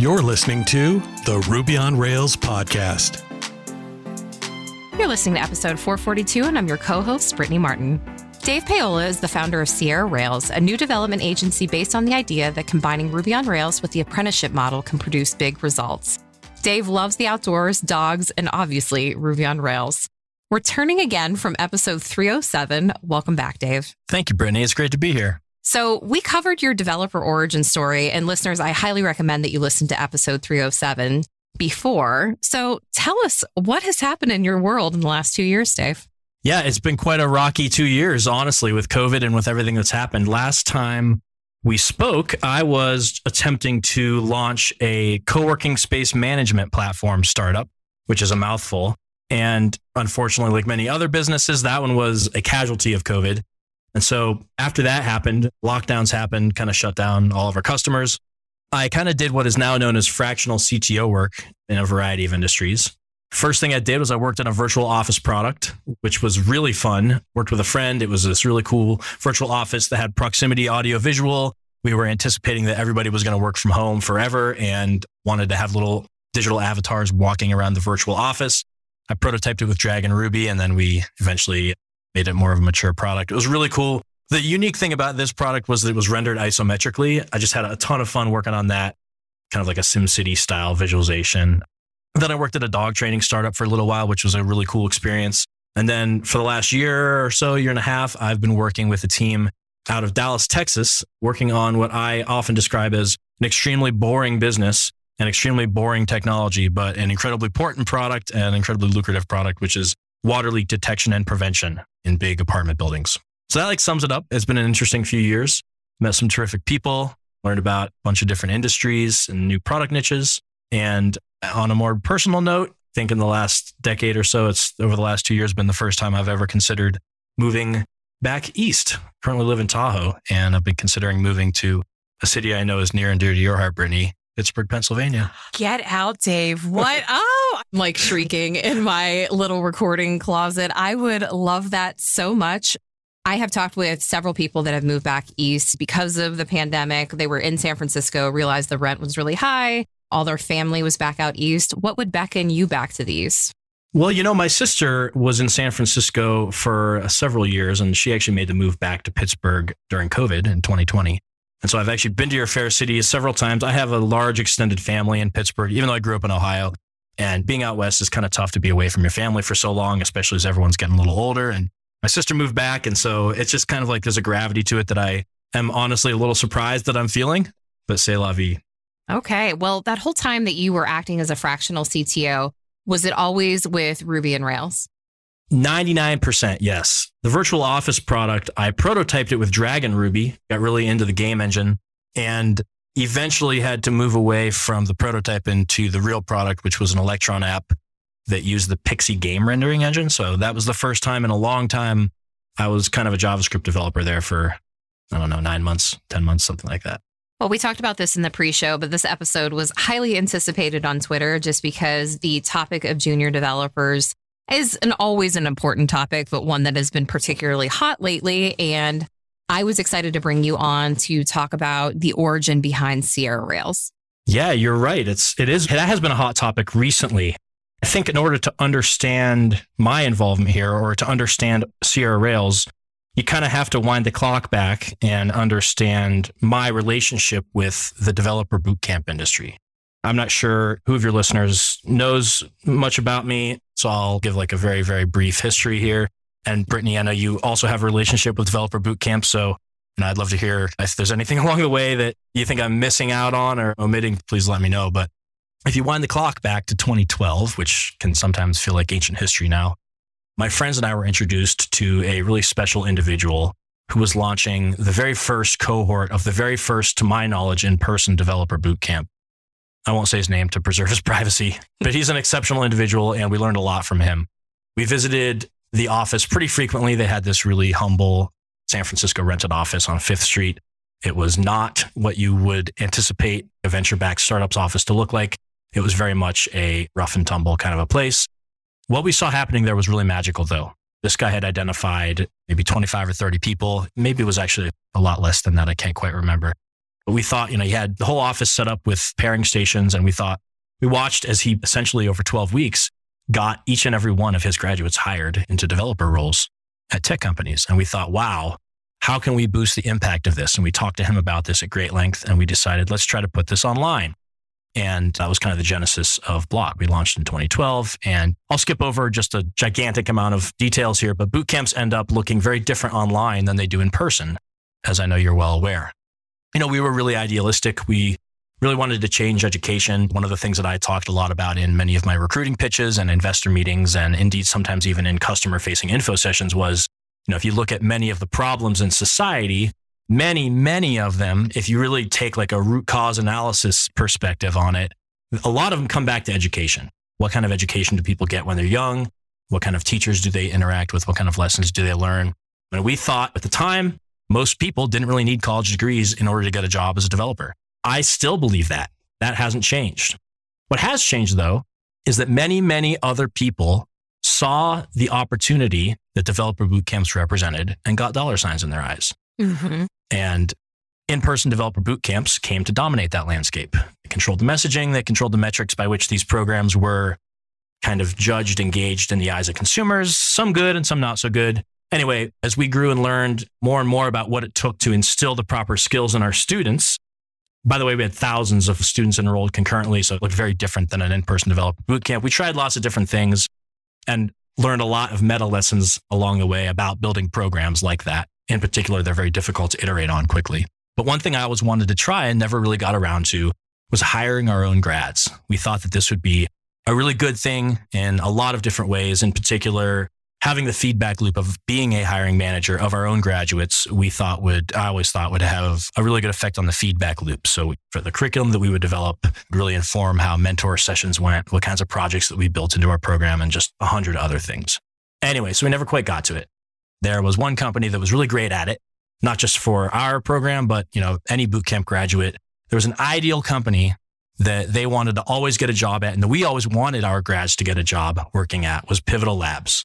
You're listening to the Ruby on Rails podcast. You're listening to episode 442, and I'm your co host, Brittany Martin. Dave Paola is the founder of Sierra Rails, a new development agency based on the idea that combining Ruby on Rails with the apprenticeship model can produce big results. Dave loves the outdoors, dogs, and obviously Ruby on Rails. We're turning again from episode 307. Welcome back, Dave. Thank you, Brittany. It's great to be here. So, we covered your developer origin story, and listeners, I highly recommend that you listen to episode 307 before. So, tell us what has happened in your world in the last two years, Dave. Yeah, it's been quite a rocky two years, honestly, with COVID and with everything that's happened. Last time we spoke, I was attempting to launch a co working space management platform startup, which is a mouthful. And unfortunately, like many other businesses, that one was a casualty of COVID. And so after that happened, lockdowns happened, kind of shut down all of our customers. I kind of did what is now known as fractional CTO work in a variety of industries. First thing I did was I worked on a virtual office product, which was really fun. Worked with a friend. It was this really cool virtual office that had proximity audio visual. We were anticipating that everybody was going to work from home forever and wanted to have little digital avatars walking around the virtual office. I prototyped it with DragonRuby and then we eventually made it more of a mature product. It was really cool. The unique thing about this product was that it was rendered isometrically. I just had a ton of fun working on that, kind of like a SimCity style visualization. Then I worked at a dog training startup for a little while, which was a really cool experience. And then for the last year or so, year and a half, I've been working with a team out of Dallas, Texas, working on what I often describe as an extremely boring business, an extremely boring technology, but an incredibly important product and incredibly lucrative product, which is water leak detection and prevention in big apartment buildings. So that like sums it up. It's been an interesting few years. Met some terrific people, learned about a bunch of different industries and new product niches. And on a more personal note, I think in the last decade or so, it's over the last two years been the first time I've ever considered moving back east. Currently live in Tahoe, and I've been considering moving to a city I know is near and dear to your heart, Brittany, Pittsburgh, Pennsylvania. Get out, Dave. What? oh, like shrieking in my little recording closet. I would love that so much. I have talked with several people that have moved back east because of the pandemic. They were in San Francisco, realized the rent was really high. All their family was back out east. What would beckon you back to the east? Well, you know, my sister was in San Francisco for several years, and she actually made the move back to Pittsburgh during COVID in 2020. And so I've actually been to your fair city several times. I have a large extended family in Pittsburgh, even though I grew up in Ohio. And being out west is kind of tough to be away from your family for so long, especially as everyone's getting a little older. And my sister moved back. And so it's just kind of like there's a gravity to it that I am honestly a little surprised that I'm feeling, but say la vie. Okay. Well, that whole time that you were acting as a fractional CTO, was it always with Ruby and Rails? 99% yes. The virtual office product, I prototyped it with DragonRuby, got really into the game engine, and eventually had to move away from the prototype into the real product, which was an Electron app that used the Pixi game rendering engine. So that was the first time in a long time I was kind of a JavaScript developer there for, I don't know, nine months, 10 months, something like that. Well, we talked about this in the pre show, but this episode was highly anticipated on Twitter just because the topic of junior developers is an always an important topic, but one that has been particularly hot lately. And I was excited to bring you on to talk about the origin behind Sierra Rails. Yeah, you're right. It's it is that has been a hot topic recently. I think in order to understand my involvement here or to understand Sierra Rails, you kind of have to wind the clock back and understand my relationship with the developer bootcamp industry. I'm not sure who of your listeners knows much about me, so I'll give like a very, very brief history here. And Brittany, I know you also have a relationship with Developer Bootcamp, so and I'd love to hear if there's anything along the way that you think I'm missing out on or omitting, please let me know. But if you wind the clock back to 2012, which can sometimes feel like ancient history now, my friends and I were introduced to a really special individual who was launching the very first cohort of the very first, to my knowledge, in person developer bootcamp. I won't say his name to preserve his privacy, but he's an exceptional individual and we learned a lot from him. We visited the office pretty frequently. They had this really humble San Francisco rented office on Fifth Street. It was not what you would anticipate a venture backed startup's office to look like. It was very much a rough and tumble kind of a place. What we saw happening there was really magical, though. This guy had identified maybe 25 or 30 people. Maybe it was actually a lot less than that. I can't quite remember. But we thought, you know, he had the whole office set up with pairing stations. And we thought, we watched as he essentially over 12 weeks got each and every one of his graduates hired into developer roles at tech companies. And we thought, wow, how can we boost the impact of this? And we talked to him about this at great length and we decided, let's try to put this online. And that was kind of the genesis of Bloc. We launched in 2012. And I'll skip over just a gigantic amount of details here, but boot camps end up looking very different online than they do in person, as I know you're well aware. You know, we were really idealistic. We really wanted to change education. One of the things that I talked a lot about in many of my recruiting pitches and investor meetings, and indeed sometimes even in customer facing info sessions, was you know, if you look at many of the problems in society, many, many of them, if you really take like a root cause analysis perspective on it, a lot of them come back to education. What kind of education do people get when they're young? What kind of teachers do they interact with? What kind of lessons do they learn? And we thought at the time, most people didn't really need college degrees in order to get a job as a developer. I still believe that. That hasn't changed. What has changed, though, is that many, many other people saw the opportunity that developer boot camps represented and got dollar signs in their eyes. Mm-hmm. And in person developer boot camps came to dominate that landscape. They controlled the messaging, they controlled the metrics by which these programs were kind of judged, engaged in the eyes of consumers, some good and some not so good. Anyway, as we grew and learned more and more about what it took to instill the proper skills in our students, by the way, we had thousands of students enrolled concurrently, so it looked very different than an in person developer boot camp. We tried lots of different things and learned a lot of meta lessons along the way about building programs like that. In particular, they're very difficult to iterate on quickly. But one thing I always wanted to try and never really got around to was hiring our own grads. We thought that this would be a really good thing in a lot of different ways. In particular, having the feedback loop of being a hiring manager of our own graduates, we thought would, I always thought would have a really good effect on the feedback loop. So for the curriculum that we would develop, really inform how mentor sessions went, what kinds of projects that we built into our program, and just a hundred other things. Anyway, so we never quite got to it. There was one company that was really great at it, not just for our program, but you know, any bootcamp graduate. There was an ideal company that they wanted to always get a job at and that we always wanted our grads to get a job working at was Pivotal Labs.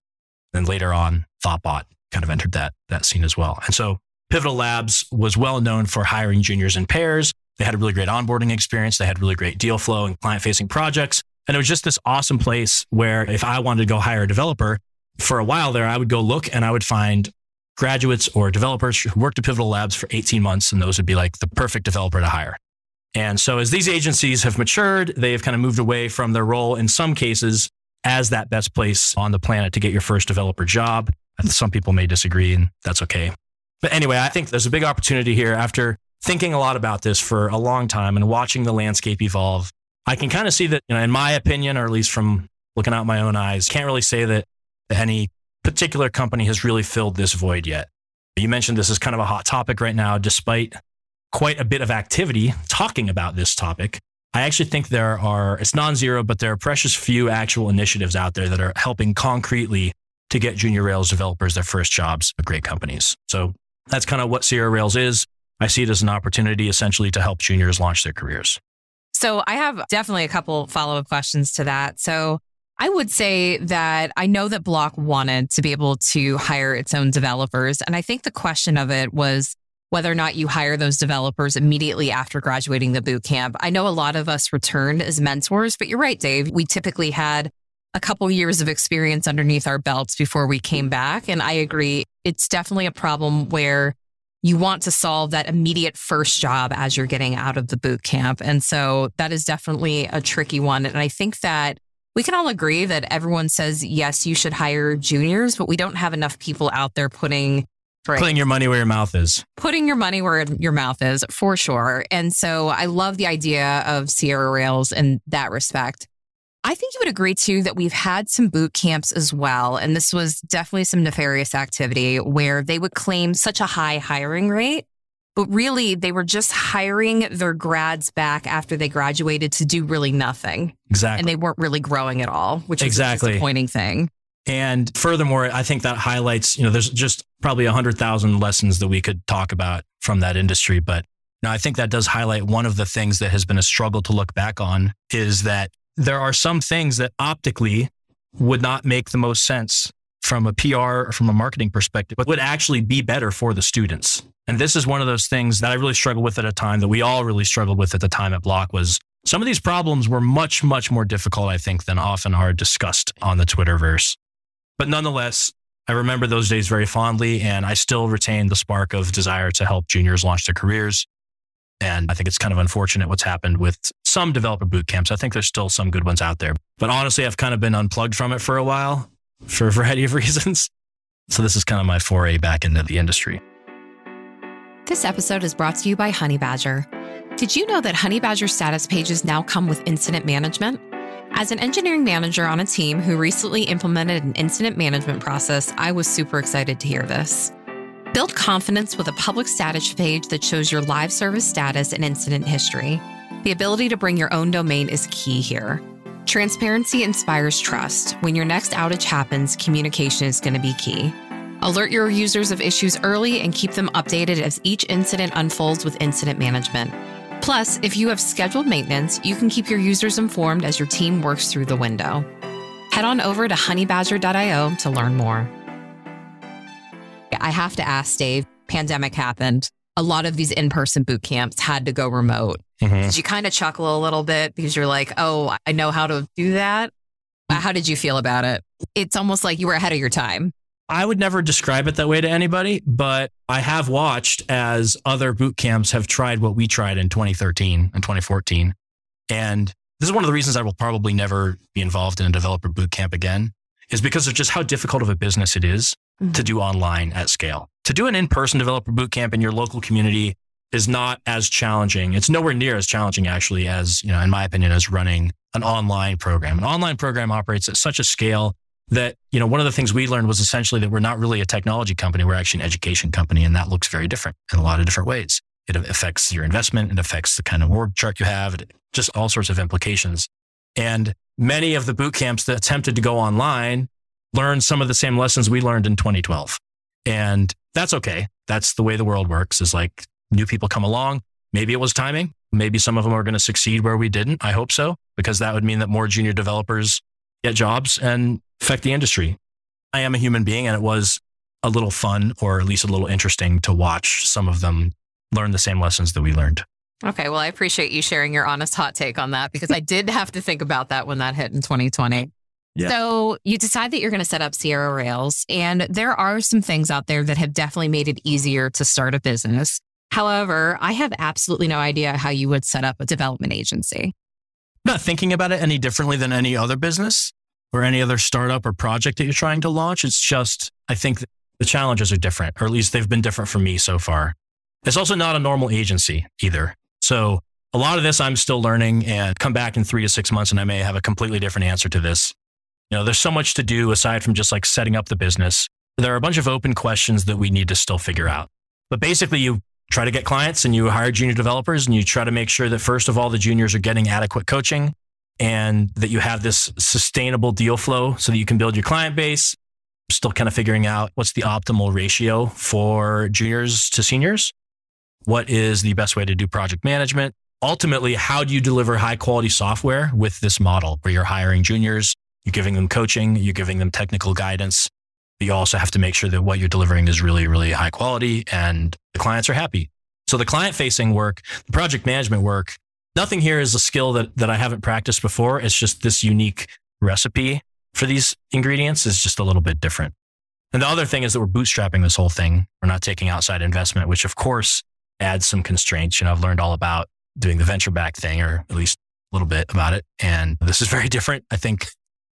And later on, Thoughtbot kind of entered that, that scene as well. And so Pivotal Labs was well known for hiring juniors in pairs. They had a really great onboarding experience. They had really great deal flow and client facing projects. And it was just this awesome place where if I wanted to go hire a developer for a while there, I would go look and I would find graduates or developers who worked at Pivotal Labs for 18 months. And those would be like the perfect developer to hire. And so as these agencies have matured, they have kind of moved away from their role in some cases as that best place on the planet to get your first developer job. Some people may disagree, and that's okay. But anyway, I think there's a big opportunity here after thinking a lot about this for a long time and watching the landscape evolve. I can kind of see that, you know, in my opinion, or at least from looking out my own eyes, can't really say that any particular company has really filled this void yet. You mentioned this is kind of a hot topic right now, despite quite a bit of activity talking about this topic. I actually think there are, it's non zero, but there are precious few actual initiatives out there that are helping concretely to get junior Rails developers their first jobs at great companies. So that's kind of what Sierra Rails is. I see it as an opportunity essentially to help juniors launch their careers. So I have definitely a couple follow up questions to that. So I would say that I know that Bloc wanted to be able to hire its own developers. And I think the question of it was whether or not you hire those developers immediately after graduating the boot camp. I know a lot of us returned as mentors, but you're right, Dave. We typically had a couple years of experience underneath our belts before we came back. And I agree, it's definitely a problem where you want to solve that immediate first job as you're getting out of the boot camp. And so that is definitely a tricky one. And I think that we can all agree that everyone says, yes, you should hire juniors, but we don't have enough people out there putting Right. Putting your money where your mouth is. Putting your money where your mouth is, for sure. And so I love the idea of Sierra Rails in that respect. I think you would agree too that we've had some boot camps as well. And this was definitely some nefarious activity where they would claim such a high hiring rate, but really they were just hiring their grads back after they graduated to do really nothing. Exactly. And they weren't really growing at all, which is exactly. a disappointing thing. And furthermore, I think that highlights, you know, there's just probably a hundred thousand lessons that we could talk about from that industry. But now I think that does highlight one of the things that has been a struggle to look back on is that there are some things that optically would not make the most sense from a PR or from a marketing perspective, but would actually be better for the students. And this is one of those things that I really struggled with at a time that we all really struggled with at the time at Bloc was some of these problems were much, much more difficult, I think, than often are discussed on the Twitterverse. But nonetheless, I remember those days very fondly, and I still retain the spark of desire to help juniors launch their careers. And I think it's kind of unfortunate what's happened with some developer boot camps. I think there's still some good ones out there. But honestly, I've kind of been unplugged from it for a while for a variety of reasons. So this is kind of my foray back into the industry. This episode is brought to you by Honeybadger. Did you know that Honeybadger status pages now come with incident management? As an engineering manager on a team who recently implemented an incident management process, I was super excited to hear this. Build confidence with a public status page that shows your live service status and incident history. The ability to bring your own domain is key here. Transparency inspires trust. When your next outage happens, communication is going to be key. Alert your users of issues early and keep them updated as each incident unfolds with incident management. Plus, if you have scheduled maintenance, you can keep your users informed as your team works through the window. Head on over to honeybadger.io to learn more. I have to ask Dave, pandemic happened. A lot of these in-person boot camps had to go remote. Mm-hmm. Did you kind of chuckle a little bit because you're like, "Oh, I know how to do that"? How did you feel about it? It's almost like you were ahead of your time. I would never describe it that way to anybody, but I have watched as other boot camps have tried what we tried in 2013 and 2014. And this is one of the reasons I will probably never be involved in a developer boot camp again, is because of just how difficult of a business it is Mm-hmm. to do online at scale. To do an in person developer boot camp in your local community is not as challenging. It's nowhere near as challenging, actually, as, you know, in my opinion, as running an online program. An online program operates at such a scale that, you know, one of the things we learned was essentially that we're not really a technology company. We're actually an education company. And that looks very different in a lot of different ways. It affects your investment. It affects the kind of org chart you have, it, just all sorts of implications. And many of the boot camps that attempted to go online learned some of the same lessons we learned in 2012. And that's okay. That's the way the world works is like new people come along. Maybe it was timing. Maybe some of them are going to succeed where we didn't. I hope so, because that would mean that more junior developers get jobs and affect the industry. I am a human being and it was a little fun or at least a little interesting to watch some of them learn the same lessons that we learned. Okay, well, I appreciate you sharing your honest hot take on that because I did have to think about that when that hit in 2020. Yeah. So you decide that you're going to set up Sierra Rails, and there are some things out there that have definitely made it easier to start a business. However, I have absolutely no idea how you would set up a development agency. not thinking about it any differently than any other business or any other startup or project that you're trying to launch. It's just, I think the challenges are different, or at least they've been different for me so far. It's also not a normal agency either. So a lot of this I'm still learning and come back in three to six months and I may have a completely different answer to this. You know, there's so much to do aside from just like setting up the business. There are a bunch of open questions that we need to still figure out. But basically, you try to get clients and you hire junior developers and you try to make sure that first of all, the juniors are getting adequate coaching and that you have this sustainable deal flow so that you can build your client base. Still kind of figuring out what's the optimal ratio for juniors to seniors. What is the best way to do project management? Ultimately, how do you deliver high quality software with this model where you're hiring juniors, you're giving them coaching, you're giving them technical guidance. But you also have to make sure that what you're delivering is really, really high quality and the clients are happy. So the client facing work, the project management work, nothing here is a skill that, that I haven't practiced before. It's just this unique recipe for these ingredients is just a little bit different. And the other thing is that we're bootstrapping this whole thing. We're not taking outside investment, which of course adds some constraints. You know, I've learned all about doing the venture back thing, or at least a little bit about it. And this is very different. I think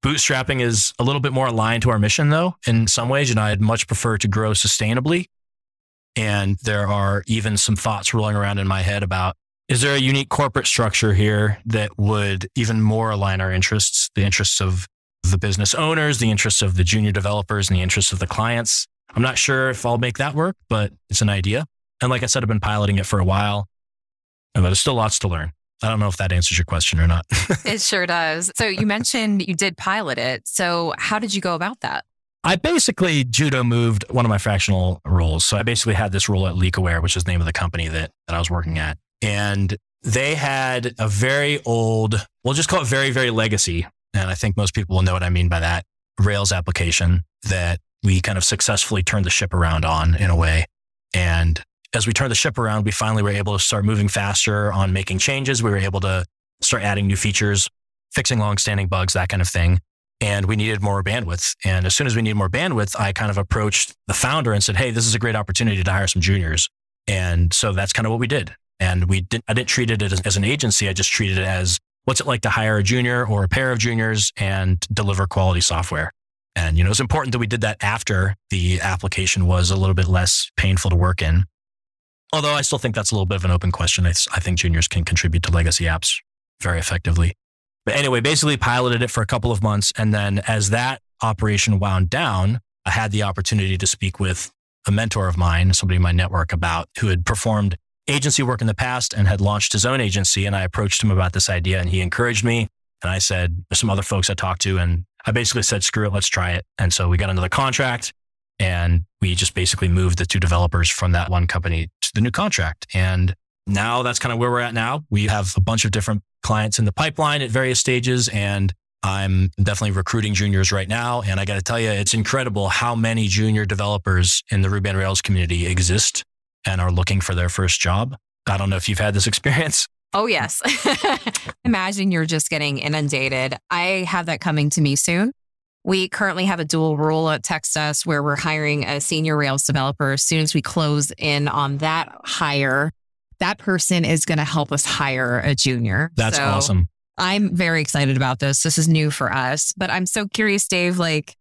bootstrapping is a little bit more aligned to our mission though, in some ways. You know, I'd much prefer to grow sustainably. And there are even some thoughts rolling around in my head about is there a unique corporate structure here that would even more align our interests, the interests of the business owners, the interests of the junior developers, and the interests of the clients? I'm not sure if I'll make that work, but it's an idea. And like I said, I've been piloting it for a while, but there's still lots to learn. I don't know if that answers your question or not. It sure does. So you mentioned you did pilot it. So how did you go about that? I basically judo moved one of my fractional roles. So I basically had this role at LeakAware, which is the name of the company that, that I was working at. And they had a very old, we'll just call it very, very legacy. And I think most people will know what I mean by that Rails application that we kind of successfully turned the ship around on in a way. And as we turned the ship around, we finally were able to start moving faster on making changes. We were able to start adding new features, fixing longstanding bugs, that kind of thing. And we needed more bandwidth. And as soon as we needed more bandwidth, I kind of approached the founder and said, Hey, this is a great opportunity to hire some juniors. And so that's kind of what we did. And we didn't, I didn't treat it as, as an agency. I just treated it as what's it like to hire a junior or a pair of juniors and deliver quality software. And, you know, it's important that we did that after the application was a little bit less painful to work in. Although I still think that's a little bit of an open question. I, I think juniors can contribute to legacy apps very effectively. But anyway, basically piloted it for a couple of months. And then as that operation wound down, I had the opportunity to speak with a mentor of mine, somebody in my network about who had performed agency work in the past and had launched his own agency. And I approached him about this idea and he encouraged me. And I said, there's some other folks I talked to. And I basically said, screw it, let's try it. And so we got another contract and we just basically moved the two developers from that one company to the new contract. And now that's kind of where we're at now. We have a bunch of different clients in the pipeline at various stages and I'm definitely recruiting juniors right now. And I got to tell you, it's incredible how many junior developers in the Ruby on Rails community exist and are looking for their first job. I don't know if you've had this experience. Oh, yes. Imagine you're just getting inundated. I have that coming to me soon. We currently have a dual role at TextUs where we're hiring a senior Rails developer. As soon as we close in on that hire, that person is going to help us hire a junior. That's so awesome. I'm very excited about this. This is new for us, but I'm so curious, Dave, like,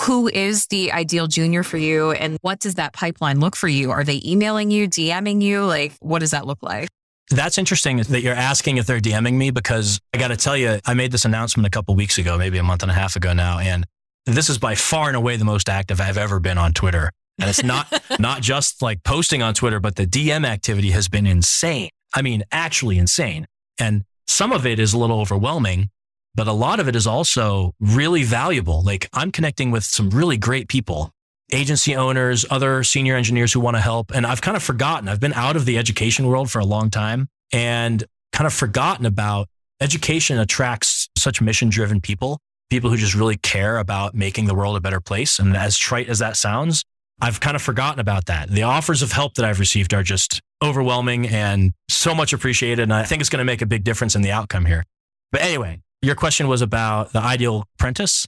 who is the ideal junior for you and what does that pipeline look for you? Are they emailing you, DMing you? Like, what does that look like? That's interesting that you're asking if they're DMing me because I got to tell you, I made this announcement a couple weeks ago, maybe a month and a half ago now. And this is by far and away the most active I've ever been on Twitter. And it's not, not just like posting on Twitter, but the DM activity has been insane. I mean, actually insane. And some of it is a little overwhelming, but a lot of it is also really valuable. Like I'm connecting with some really great people agency owners, other senior engineers who want to help. And I've kind of forgotten, I've been out of the education world for a long time and kind of forgotten about education attracts such mission driven people, people who just really care about making the world a better place. And as trite as that sounds, I've kind of forgotten about that. The offers of help that I've received are just overwhelming and so much appreciated. And I think it's going to make a big difference in the outcome here. But anyway, your question was about the ideal apprentice.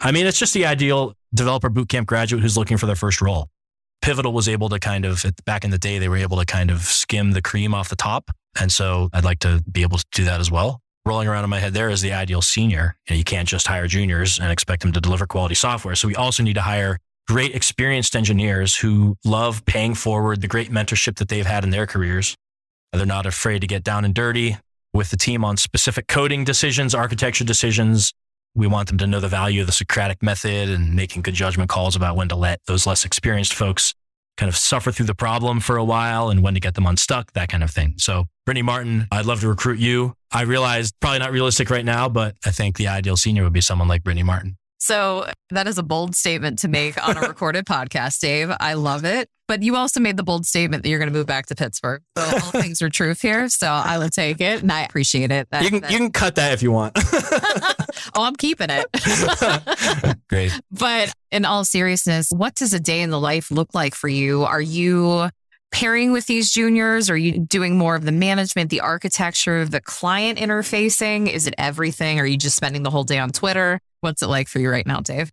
I mean, it's just the ideal developer bootcamp graduate who's looking for their first role. Pivotal was able to kind of, back in the day, they were able to kind of skim the cream off the top. And so I'd like to be able to do that as well. Rolling around in my head there is the ideal senior. You, know, you can't just hire juniors and expect them to deliver quality software. So we also need to hire great experienced engineers who love paying forward the great mentorship that they've had in their careers. They're not afraid to get down and dirty with the team on specific coding decisions, architecture decisions, we want them to know the value of the Socratic method and making good judgment calls about when to let those less experienced folks kind of suffer through the problem for a while and when to get them unstuck, that kind of thing. So, Brittany Martin, I'd love to recruit you. I realize probably not realistic right now, but I think the ideal senior would be someone like Brittany Martin. So that is a bold statement to make on a recorded podcast, Dave. I love it. But you also made the bold statement that you're going to move back to Pittsburgh. So all things are truth here. So I will take it and I appreciate it. That, you, can, that... you can cut that if you want. oh, I'm keeping it. Great. But in all seriousness, what does a day in the life look like for you? Are you pairing with these juniors? Are you doing more of the management, the architecture, the client interfacing? Is it everything? Are you just spending the whole day on Twitter? What's it like for you right now, Dave?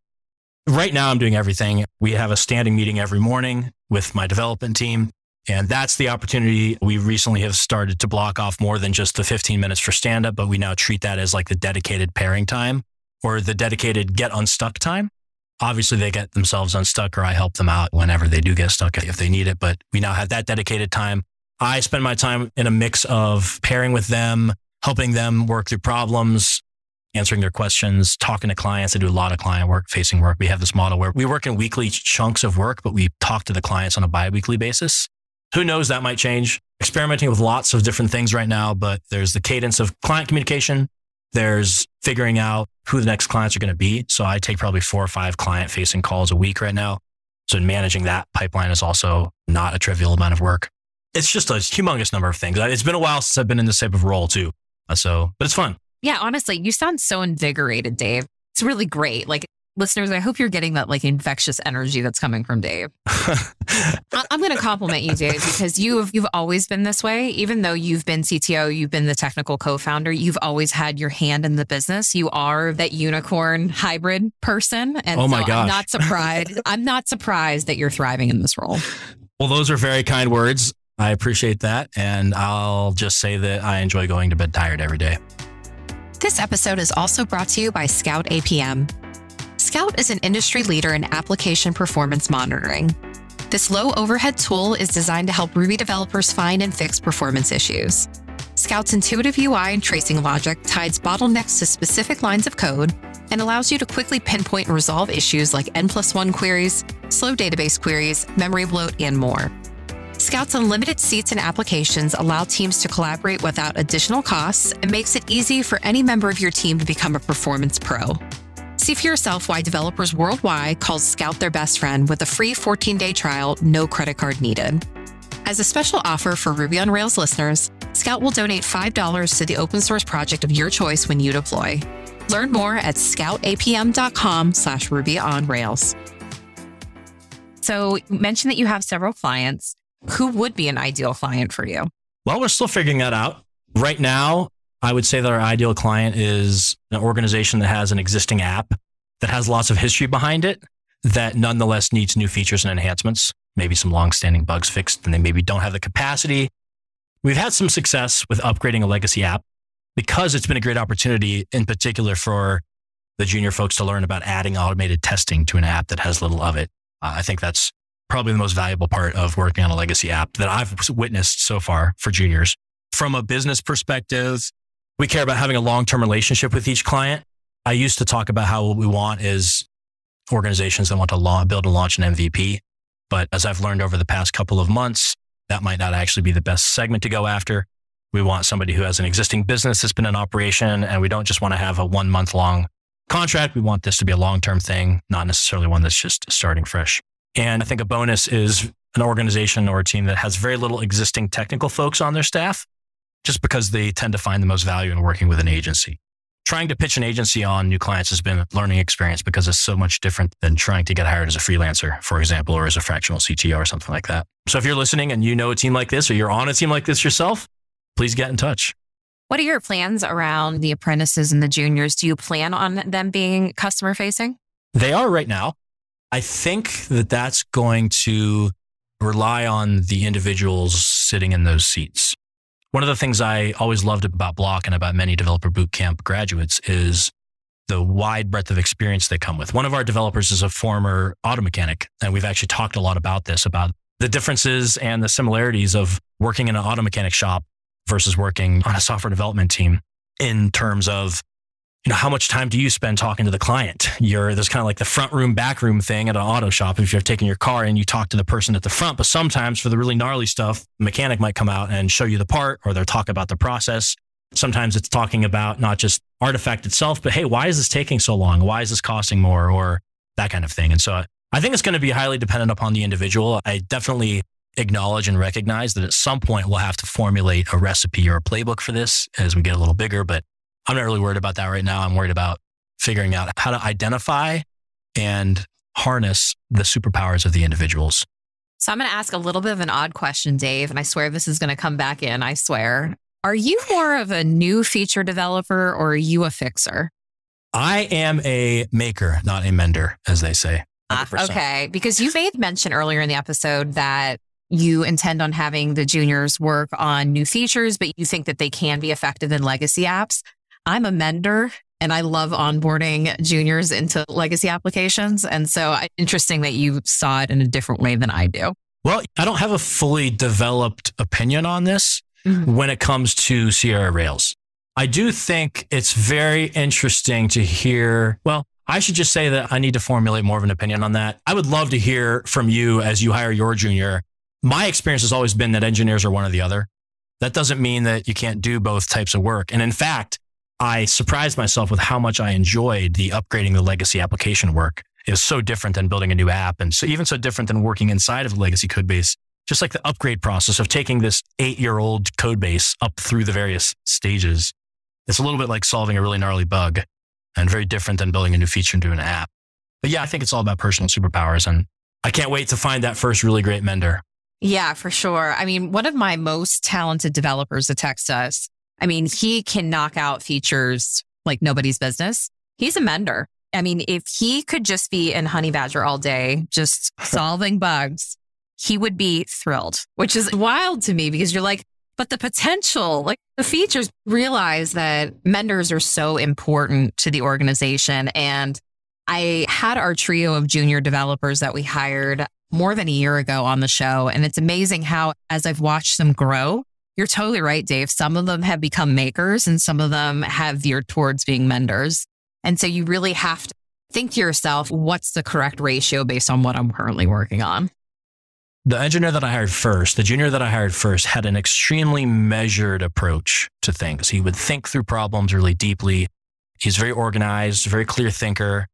Right now, I'm doing everything. We have a standing meeting every morning with my development team. And that's the opportunity. We recently have started to block off more than just the 15 minutes for stand up, but we now treat that as like the dedicated pairing time or the dedicated get unstuck time. Obviously, they get themselves unstuck or I help them out whenever they do get stuck if they need it. But we now have that dedicated time. I spend my time in a mix of pairing with them, helping them work through problems, answering their questions, talking to clients. I do a lot of client work, facing work. We have this model where we work in weekly chunks of work, but we talk to the clients on a biweekly basis. Who knows that might change? Experimenting with lots of different things right now, but there's the cadence of client communication. There's figuring out who the next clients are going to be. So I take probably four or five client facing calls a week right now. So managing that pipeline is also not a trivial amount of work. It's just a humongous number of things. It's been a while since I've been in this type of role too. So, but it's fun. Yeah, honestly, you sound so invigorated, Dave. It's really great. Like listeners, I hope you're getting that like infectious energy that's coming from Dave. I- I'm going to compliment you, Dave, because you've you've always been this way. Even though you've been CTO, you've been the technical co-founder, you've always had your hand in the business. You are that unicorn hybrid person, and Oh my so gosh. I'm not surprised. I'm not surprised that you're thriving in this role. Well, those are very kind words. I appreciate that. And I'll just say that I enjoy going to bed tired every day. This episode is also brought to you by Scout APM. Scout is an industry leader in application performance monitoring. This low overhead tool is designed to help Ruby developers find and fix performance issues. Scout's intuitive UI and tracing logic ties bottlenecks to specific lines of code and allows you to quickly pinpoint and resolve issues like N plus one queries, slow database queries, memory bloat, and more. Scout's unlimited seats and applications allow teams to collaborate without additional costs and makes it easy for any member of your team to become a performance pro. See for yourself why developers worldwide call Scout their best friend with a free 14 day trial, no credit card needed. As a special offer for Ruby on Rails listeners, Scout will donate $5 to the open source project of your choice when you deploy. Learn more at scoutapm.com slash Ruby on Rails. So you mentioned that you have several clients. Who would be an ideal client for you? Well, we're still figuring that out. Right now, I would say that our ideal client is an organization that has an existing app that has lots of history behind it that nonetheless needs new features and enhancements, maybe some long-standing bugs fixed, and they maybe don't have the capacity. We've had some success with upgrading a legacy app because it's been a great opportunity, in particular for the junior folks to learn about adding automated testing to an app that has little of it. Uh, I think that's probably the most valuable part of working on a legacy app that I've witnessed so far for juniors. From a business perspective, we care about having a long term relationship with each client. I used to talk about how what we want is organizations that want to build and launch an MVP. But as I've learned over the past couple of months, that might not actually be the best segment to go after. We want somebody who has an existing business that's been in operation, and we don't just want to have a one month long contract. We want this to be a long term thing, not necessarily one that's just starting fresh. And I think a bonus is an organization or a team that has very little existing technical folks on their staff, just because they tend to find the most value in working with an agency. Trying to pitch an agency on new clients has been a learning experience because it's so much different than trying to get hired as a freelancer, for example, or as a fractional CTO or something like that. So if you're listening and you know a team like this or you're on a team like this yourself, please get in touch. What are your plans around the apprentices and the juniors? Do you plan on them being customer facing? They are right now. I think that that's going to rely on the individuals sitting in those seats. One of the things I always loved about Bloc and about many developer bootcamp graduates is the wide breadth of experience they come with. One of our developers is a former auto mechanic, and we've actually talked a lot about this about the differences and the similarities of working in an auto mechanic shop versus working on a software development team in terms of you know, how much time do you spend talking to the client? You're there's kind of like the front room, back room thing at an auto shop. If you're taking your car and you talk to the person at the front, but sometimes for the really gnarly stuff, the mechanic might come out and show you the part or they'll talk about the process. Sometimes it's talking about not just artifact itself, but hey, why is this taking so long? Why is this costing more or that kind of thing? And so uh, I think it's going to be highly dependent upon the individual. I definitely acknowledge and recognize that at some point we'll have to formulate a recipe or a playbook for this as we get a little bigger, but I'm not really worried about that right now. I'm worried about figuring out how to identify and harness the superpowers of the individuals. So I'm going to ask a little bit of an odd question, Dave, and I swear this is going to come back in. I swear. Are you more of a new feature developer or are you a fixer? I am a maker, not a mender, as they say. Ah, 100%. okay. Because you made mention earlier in the episode that you intend on having the juniors work on new features, but you think that they can be effective in legacy apps. I'm a mender and I love onboarding juniors into legacy applications. And so interesting that you saw it in a different way than I do. Well, I don't have a fully developed opinion on this Mhm. when it comes to Sierra Rails. I do think it's very interesting to hear. Well, I should just say that I need to formulate more of an opinion on that. I would love to hear from you as you hire your junior. My experience has always been that engineers are one or the other. That doesn't mean that you can't do both types of work. And in fact, I surprised myself with how much I enjoyed the upgrading the legacy application work. It was so different than building a new app and so even so different than working inside of a legacy code base. Just like the upgrade process of taking this eight year old code base up through the various stages. It's a little bit like solving a really gnarly bug and very different than building a new feature into an app. But yeah, I think it's all about personal superpowers. And I can't wait to find that first really great mender. Yeah, for sure. I mean, one of my most talented developers that TextUs, I mean, he can knock out features like nobody's business. He's a mender. I mean, if he could just be in Honeybadger all day, just solving bugs, he would be thrilled, which is wild to me because you're like, but the potential, like the features, realize that menders are so important to the organization. And I had our trio of junior developers that we hired more than a year ago on the show. And it's amazing how, as I've watched them grow, you're totally right, Dave. Some of them have become makers and some of them have veered towards being menders. And so you really have to think to yourself, what's the correct ratio based on what I'm currently working on? The engineer that I hired first, the junior that I hired first, had an extremely measured approach to things. He would think through problems really deeply. He's very organized, very clear thinker.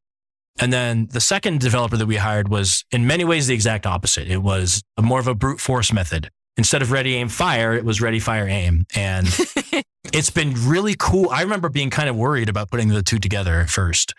And then the second developer that we hired was in many ways the exact opposite. It was more of a brute force method. Instead of ready, aim, fire, it was ready, fire, aim. And it's been really cool. I remember being kind of worried about putting the two together at first.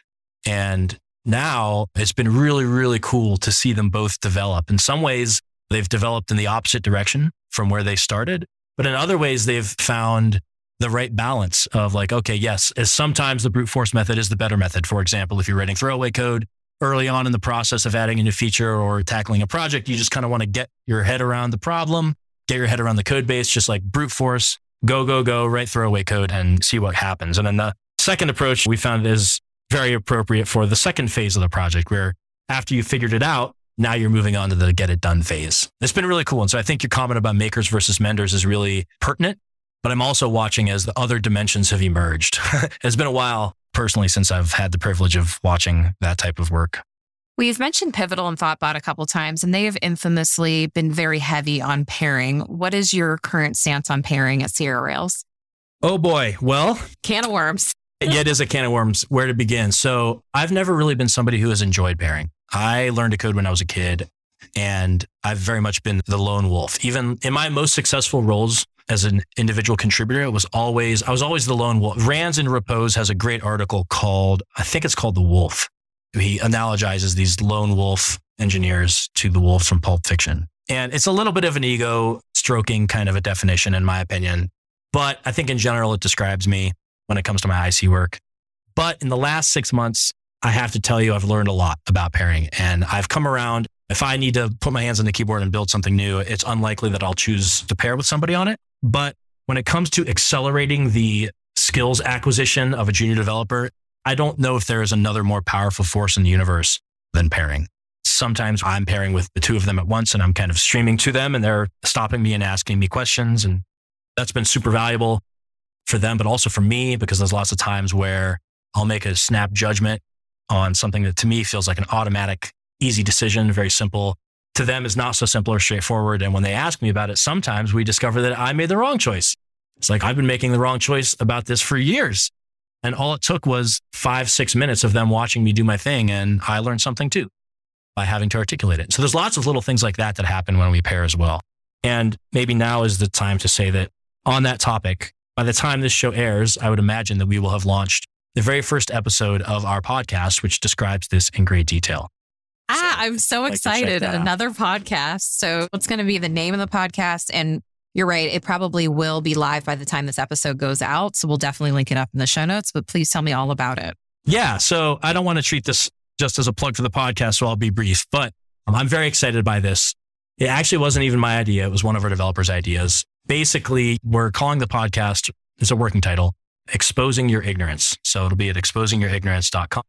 And now it's been really, really cool to see them both develop. In some ways, They've developed in the opposite direction from where they started. But in other ways, they've found the right balance of like, okay, yes, as sometimes the brute force method is the better method. For example, if you're writing throwaway code early on in the process of adding a new feature or tackling a project, you just kind of want to get your head around the problem, get your head around the code base, just like brute force, go, go, go, write throwaway code and see what happens. And then the second approach we found is very appropriate for the second phase of the project, where after you figured it out, now you're moving on to the get it done phase. It's been really cool. And so I think your comment about makers versus menders is really pertinent. But I'm also watching as the other dimensions have emerged. it's been a while personally since I've had the privilege of watching that type of work. We've mentioned Pivotal and Thoughtbot a couple times, and they have infamously been very heavy on pairing. What is your current stance on pairing at Sierra Rails? Oh boy. Well, can of worms. yeah, it is a can of worms. Where to begin? So I've never really been somebody who has enjoyed pairing. I learned to code when I was a kid, and I've very much been the lone wolf. Even in my most successful roles as an individual contributor, it was always I was always the lone wolf. Rands in Repose has a great article called I think it's called The Wolf. He analogizes these lone wolf engineers to the wolves from Pulp Fiction. And it's a little bit of an ego stroking kind of a definition, in my opinion. But I think in general, it describes me when it comes to my IC work. But in the last six months, I have to tell you, I've learned a lot about pairing and I've come around. If I need to put my hands on the keyboard and build something new, it's unlikely that I'll choose to pair with somebody on it. But when it comes to accelerating the skills acquisition of a junior developer, I don't know if there is another more powerful force in the universe than pairing. Sometimes I'm pairing with the two of them at once and I'm kind of streaming to them and they're stopping me and asking me questions. And that's been super valuable for them, but also for me, because there's lots of times where I'll make a snap judgment on something that to me feels like an automatic, easy decision, very simple. To them is not so simple or straightforward. And when they ask me about it, sometimes we discover that I made the wrong choice. It's like I've been making the wrong choice about this for years. And all it took was five, six minutes of them watching me do my thing. And I learned something too by having to articulate it. So there's lots of little things like that that happen when we pair as well. And maybe now is the time to say that on that topic, by the time this show airs, I would imagine that we will have launched the very first episode of our podcast, which describes this in great detail. Ah, I'm so like excited. Another podcast. So, what's going to be the name of the podcast? And you're right, it probably will be live by the time this episode goes out. So, we'll definitely link it up in the show notes, but please tell me all about it. Yeah. So, I don't want to treat this just as a plug for the podcast. So, I'll be brief, but um, I'm very excited by this. It actually wasn't even my idea, it was one of our developers' ideas. Basically, we're calling the podcast, it's a working title, exposing your ignorance. So it'll be at exposingyourignorance.com.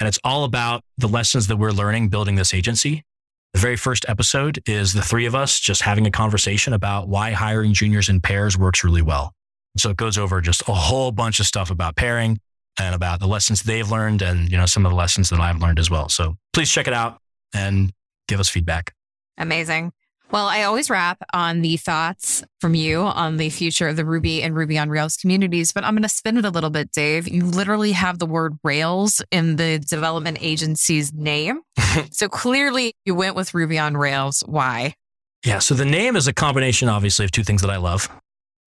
And it's all about the lessons that we're learning building this agency. The very first episode is the three of us just having a conversation about why hiring juniors in pairs works really well. So it goes over just a whole bunch of stuff about pairing and about the lessons they've learned and, you know, some of the lessons that I've learned as well. So please check it out and give us feedback. Amazing. Well, I always wrap on the thoughts from you on the future of the Ruby and Ruby on Rails communities, but I'm going to spin it a little bit, Dave. You literally have the word Rails in the development agency's name. so clearly you went with Ruby on Rails. Why? Yeah. So the name is a combination, obviously, of two things that I love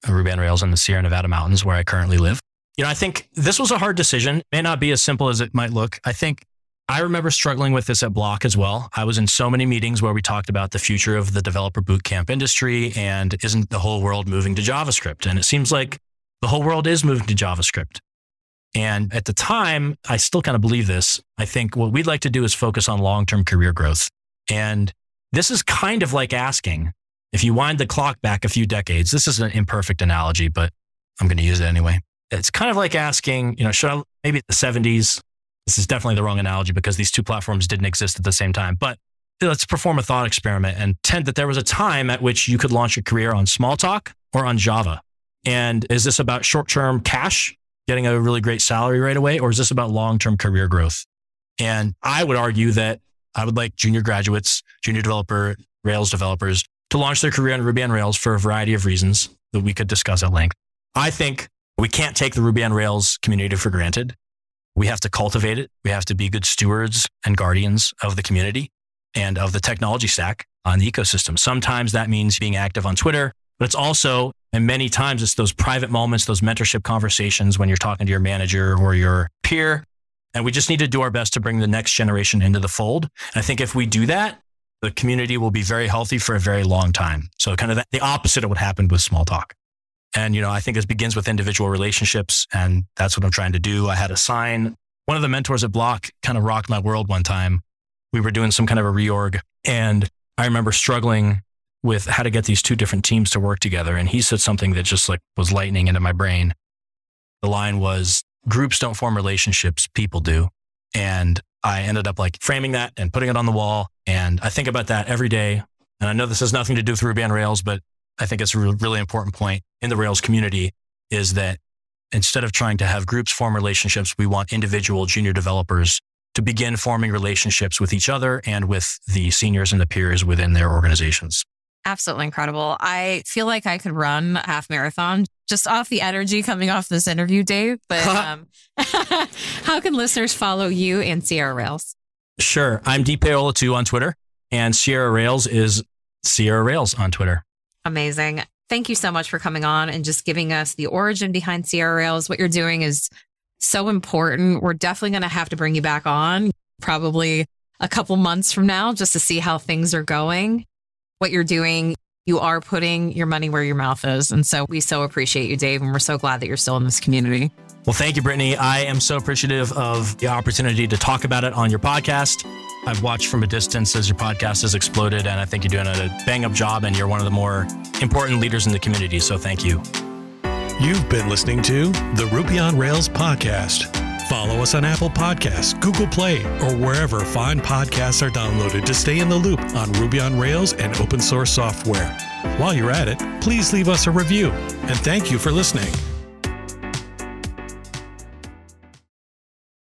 Ruby on Rails and the Sierra Nevada mountains where I currently live. You know, I think this was a hard decision. It may not be as simple as it might look. I think I remember struggling with this at Bloc as well. I was in so many meetings where we talked about the future of the developer bootcamp industry and isn't the whole world moving to JavaScript? And it seems like the whole world is moving to JavaScript. And at the time, I still kind of believe this. I think what we'd like to do is focus on long term career growth. And this is kind of like asking if you wind the clock back a few decades, this is an imperfect analogy, but I'm going to use it anyway. It's kind of like asking, you know, should I maybe the 70s? This is definitely the wrong analogy because these two platforms didn't exist at the same time. But let's perform a thought experiment and tend that there was a time at which you could launch a career on Smalltalk or on Java. And is this about short term cash, getting a really great salary right away, or is this about long term career growth? And I would argue that I would like junior graduates, junior developer, Rails developers to launch their career on Ruby on Rails for a variety of reasons that we could discuss at length. I think we can't take the Ruby on Rails community for granted. We have to cultivate it. We have to be good stewards and guardians of the community and of the technology stack on the ecosystem. Sometimes that means being active on Twitter, but it's also, and many times it's those private moments, those mentorship conversations when you're talking to your manager or your peer. And we just need to do our best to bring the next generation into the fold. And I think if we do that, the community will be very healthy for a very long time. So kind of the opposite of what happened with Smalltalk. And, you know, I think this begins with individual relationships. And that's what I'm trying to do. I had a sign. One of the mentors at Bloc kind of rocked my world one time. We were doing some kind of a reorg. And I remember struggling with how to get these two different teams to work together. And he said something that just like was lightning into my brain. The line was groups don't form relationships, people do. And I ended up like framing that and putting it on the wall. And I think about that every day. And I know this has nothing to do with Ruby on Rails, but I think it's a really important point in the Rails community is that instead of trying to have groups form relationships, we want individual junior developers to begin forming relationships with each other and with the seniors and the peers within their organizations. Absolutely incredible. I feel like I could run a half marathon just off the energy coming off this interview, Dave. But um, how can listeners follow you and Sierra Rails? Sure. I'm dpaola2 on Twitter, and Sierra Rails is Sierra Rails on Twitter. Amazing. Thank you so much for coming on and just giving us the origin behind Sierra Rails. What you're doing is so important. We're definitely going to have to bring you back on probably a couple months from now just to see how things are going. What you're doing, you are putting your money where your mouth is. And so we so appreciate you, Dave. And we're so glad that you're still in this community. Well, thank you, Brittany. I am so appreciative of the opportunity to talk about it on your podcast. I've watched from a distance as your podcast has exploded, and I think you're doing a bang up job, and you're one of the more important leaders in the community. So thank you. You've been listening to the Ruby on Rails podcast. Follow us on Apple Podcasts, Google Play, or wherever fine podcasts are downloaded to stay in the loop on Ruby on Rails and open source software. While you're at it, please leave us a review. And thank you for listening.